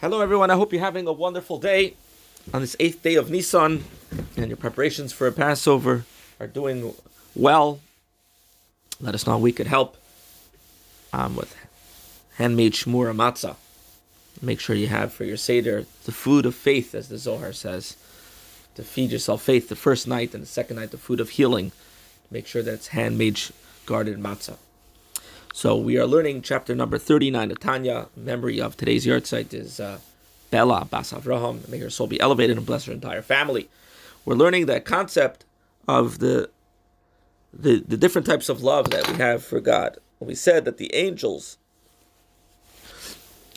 Hello, everyone. I hope you're having a wonderful day on this eighth day of Nisan, and your preparations for a Passover are doing well. Let us know we could help um, with handmade shmura matzah. Make sure you have for your seder the food of faith, as the Zohar says, to feed yourself faith the first night and the second night the food of healing. Make sure that it's handmade guarded matzah. So we are learning chapter number 39 of Tanya. Memory of today's yahrzeit is uh, Bella Bas Avraham. May her soul be elevated and bless her entire family. We're learning that concept of the, the, the different types of love that we have for God. We said that the angels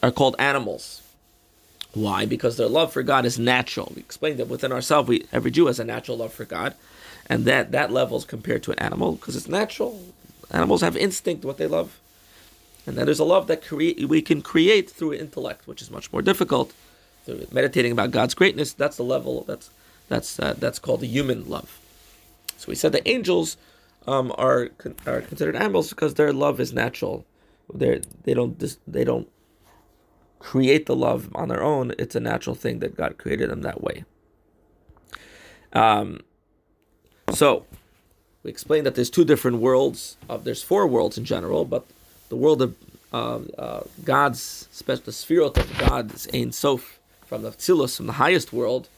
are called animals. Why? Because their love for God is natural. We explained that within ourselves, we, every Jew has a natural love for God, and that that level is compared to an animal because it's natural. Animals have instinct what they love. And then there's a love that create, we can create through intellect, which is much more difficult. Through meditating about God's greatness, that's the level that's that's uh, that's called the human love. So we said the angels um, are are considered animals because their love is natural. They they don't they don't create the love on their own. It's a natural thing that God created them that way. Um, so we explained that there's two different worlds. Of there's four worlds in general, but the world of uh, uh, God's the sphirot of God's Ein Sof from the Atzilus, from the highest world,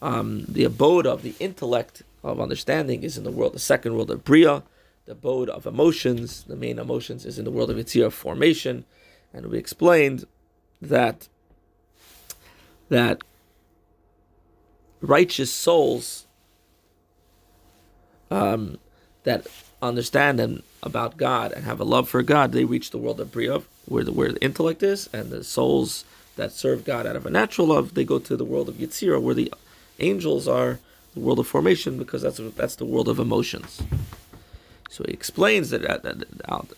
um, the abode of the intellect of understanding is in the world, the second world of Bria. The abode of emotions, the main emotions, is in the world of Yitzir formation, and we explained that that righteous souls um, that understand and about God and have a love for God, they reach the world of Bria, where the where the intellect is, and the souls that serve God out of a natural love, they go to the world of Yetzirah, where the angels are the world of formation, because that's that's the world of emotions. So he explains that, that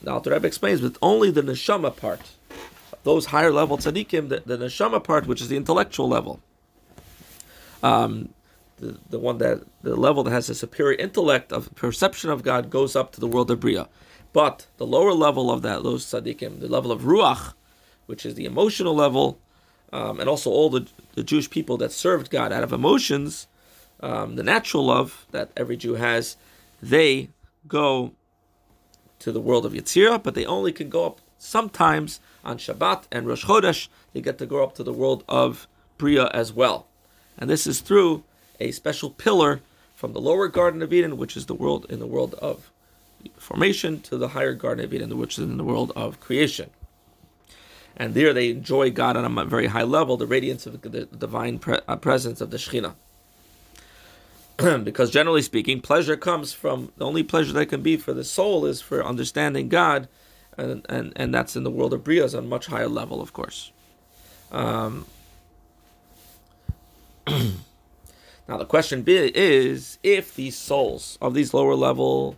the Alter Rebbe explains, but only the neshama part, those higher level tzaddikim, the, the neshama part, which is the intellectual level, um, the, the one that the level that has a superior intellect of perception of God goes up to the world of Bria. But the lower level of that, those tzaddikim, the level of ruach, which is the emotional level, um, and also all the, the Jewish people that served God out of emotions, um, the natural love that every Jew has, they go to the world of Yetzirah, but they only can go up sometimes on Shabbat and Rosh Chodesh. They get to go up to the world of Bria as well. And this is through a special pillar from the lower Garden of Eden, which is the world in the world of formation, to the higher Garden of Eden, which is in the world of creation. And there they enjoy God on a very high level, the radiance of the divine pre- uh, presence of the Shekhinah. because generally speaking, pleasure comes from the only pleasure that can be for the soul is for understanding God, and and, and that's in the world of Brias on a much higher level, of course. Um, now the question is if these souls of these lower level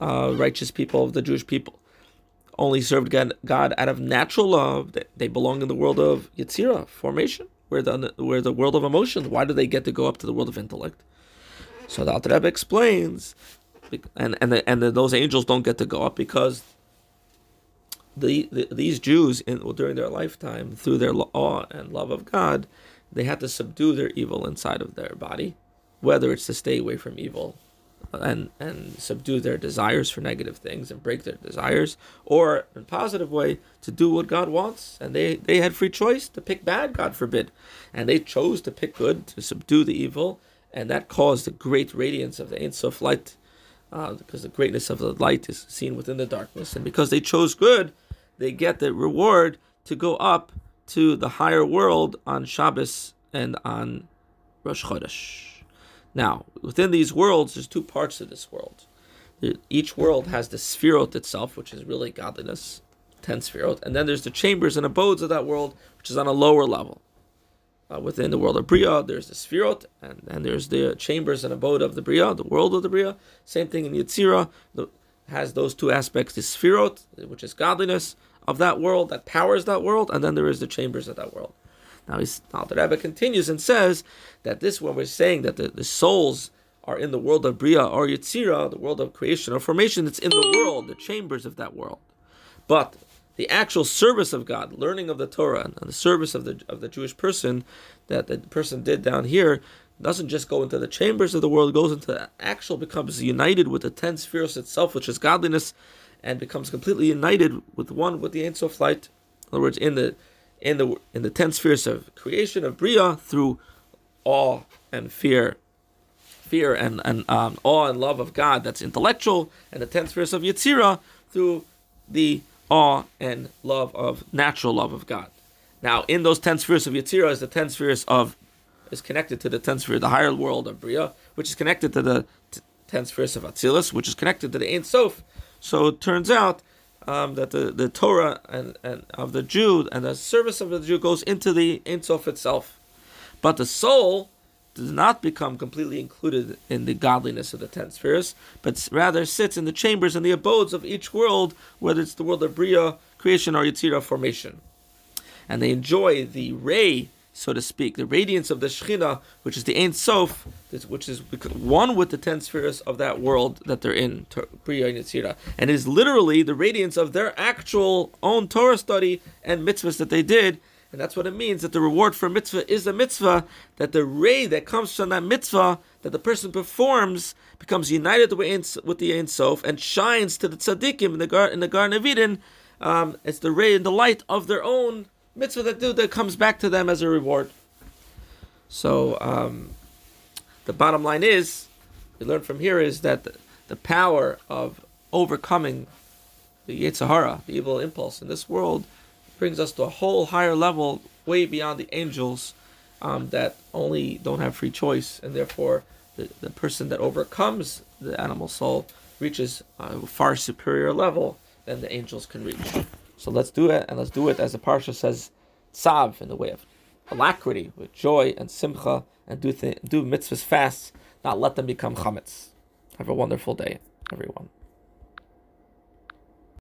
uh, righteous people of the Jewish people only served God, out of natural love, they, they belong in the world of Yetzirah, formation, where the where the world of emotions. Why do they get to go up to the world of intellect? So the Alter Rebbe explains, and and the, and the, those angels don't get to go up because the, the these Jews in, during their lifetime, through their awe and love of God, they had to subdue their evil inside of their body, whether it's to stay away from evil and and subdue their desires for negative things and break their desires, or in a positive way to do what God wants. And they they had free choice to pick bad, God forbid, and they chose to pick good to subdue the evil, and that caused the great radiance of the Ein Sof light, uh, because the greatness of the light is seen within the darkness, and because they chose good, they get the reward to go up to the higher world on Shabbos and on Rosh Chodesh. Now, within these worlds, there's two parts of this world. Each world has the sphirot itself, which is really godliness, ten sphirot, and then there's the chambers and abodes of that world, which is on a lower level. Uh, within the world of Bria, there's the sphirot, and, and there's the chambers and abode of the Bria, the world of the Bria. Same thing in Yetzirah, the, has those two aspects, the sphirot, which is godliness of that world, that powers that world, and then there is the chambers of that world. Now, the Rebbe continues and says that this, when we're saying that the, the souls are in the world of Bria or Yetzirah, the world of creation or formation, it's in the world, the chambers of that world. But the actual service of God, learning of the Torah, and the service of the of the Jewish person that the person did down here doesn't just go into the chambers of the world, goes into the actual, becomes united with the ten spheres itself, which is godliness, and becomes completely united with one with the Ein Sof light. In other words, in the in the in the ten spheres of creation of Bria through awe and fear, fear and and um, awe and love of God that's intellectual, and the ten spheres of Yetzirah through the awe and love of natural love of God. Now, in those ten spheres of Yetzirah is the ten spheres of is connected to the ten sphere, the higher world of Bria, which is connected to the t- ten spheres of Atzilus, which is connected to the Ein Sof. So it turns out um, that the, the Torah and, and of the Jew and the service of the Jew goes into the Ein Sof itself, but the soul does not become completely included in the godliness of the ten spheres, but rather sits in the chambers and the abodes of each world, whether it's the world of Bria, creation, or Yetzirah, formation. And they enjoy the ray so to speak, the radiance of the Shekhinah, which is the Ein Sof, which is one with the ten spheres of that world that they're in, Bria and. And is literally the radiance of their actual own Torah study and mitzvahs that they did. And that's what it means that the reward for mitzvah is a mitzvah, that the ray that comes from that mitzvah that the person performs becomes united with the Ein Sof and shines to the tzaddikim in the, gar- in the Garden of Eden. Um, it's the ray and the light of their own mitzvah that do that comes back to them as a reward. So um, the bottom line is, we learn from here is that the, the power of overcoming the Yetzer Hara, the evil impulse in this world, brings us to a whole higher level, way beyond the angels um, that only don't have free choice, and therefore the, the person that overcomes the animal soul reaches a far superior level than the angels can reach. So let's do it, and let's do it as the parsha says, tzav, in the way of alacrity, with joy and simcha, and do th- do mitzvahs fast, not let them become chametz. Have a wonderful day, everyone.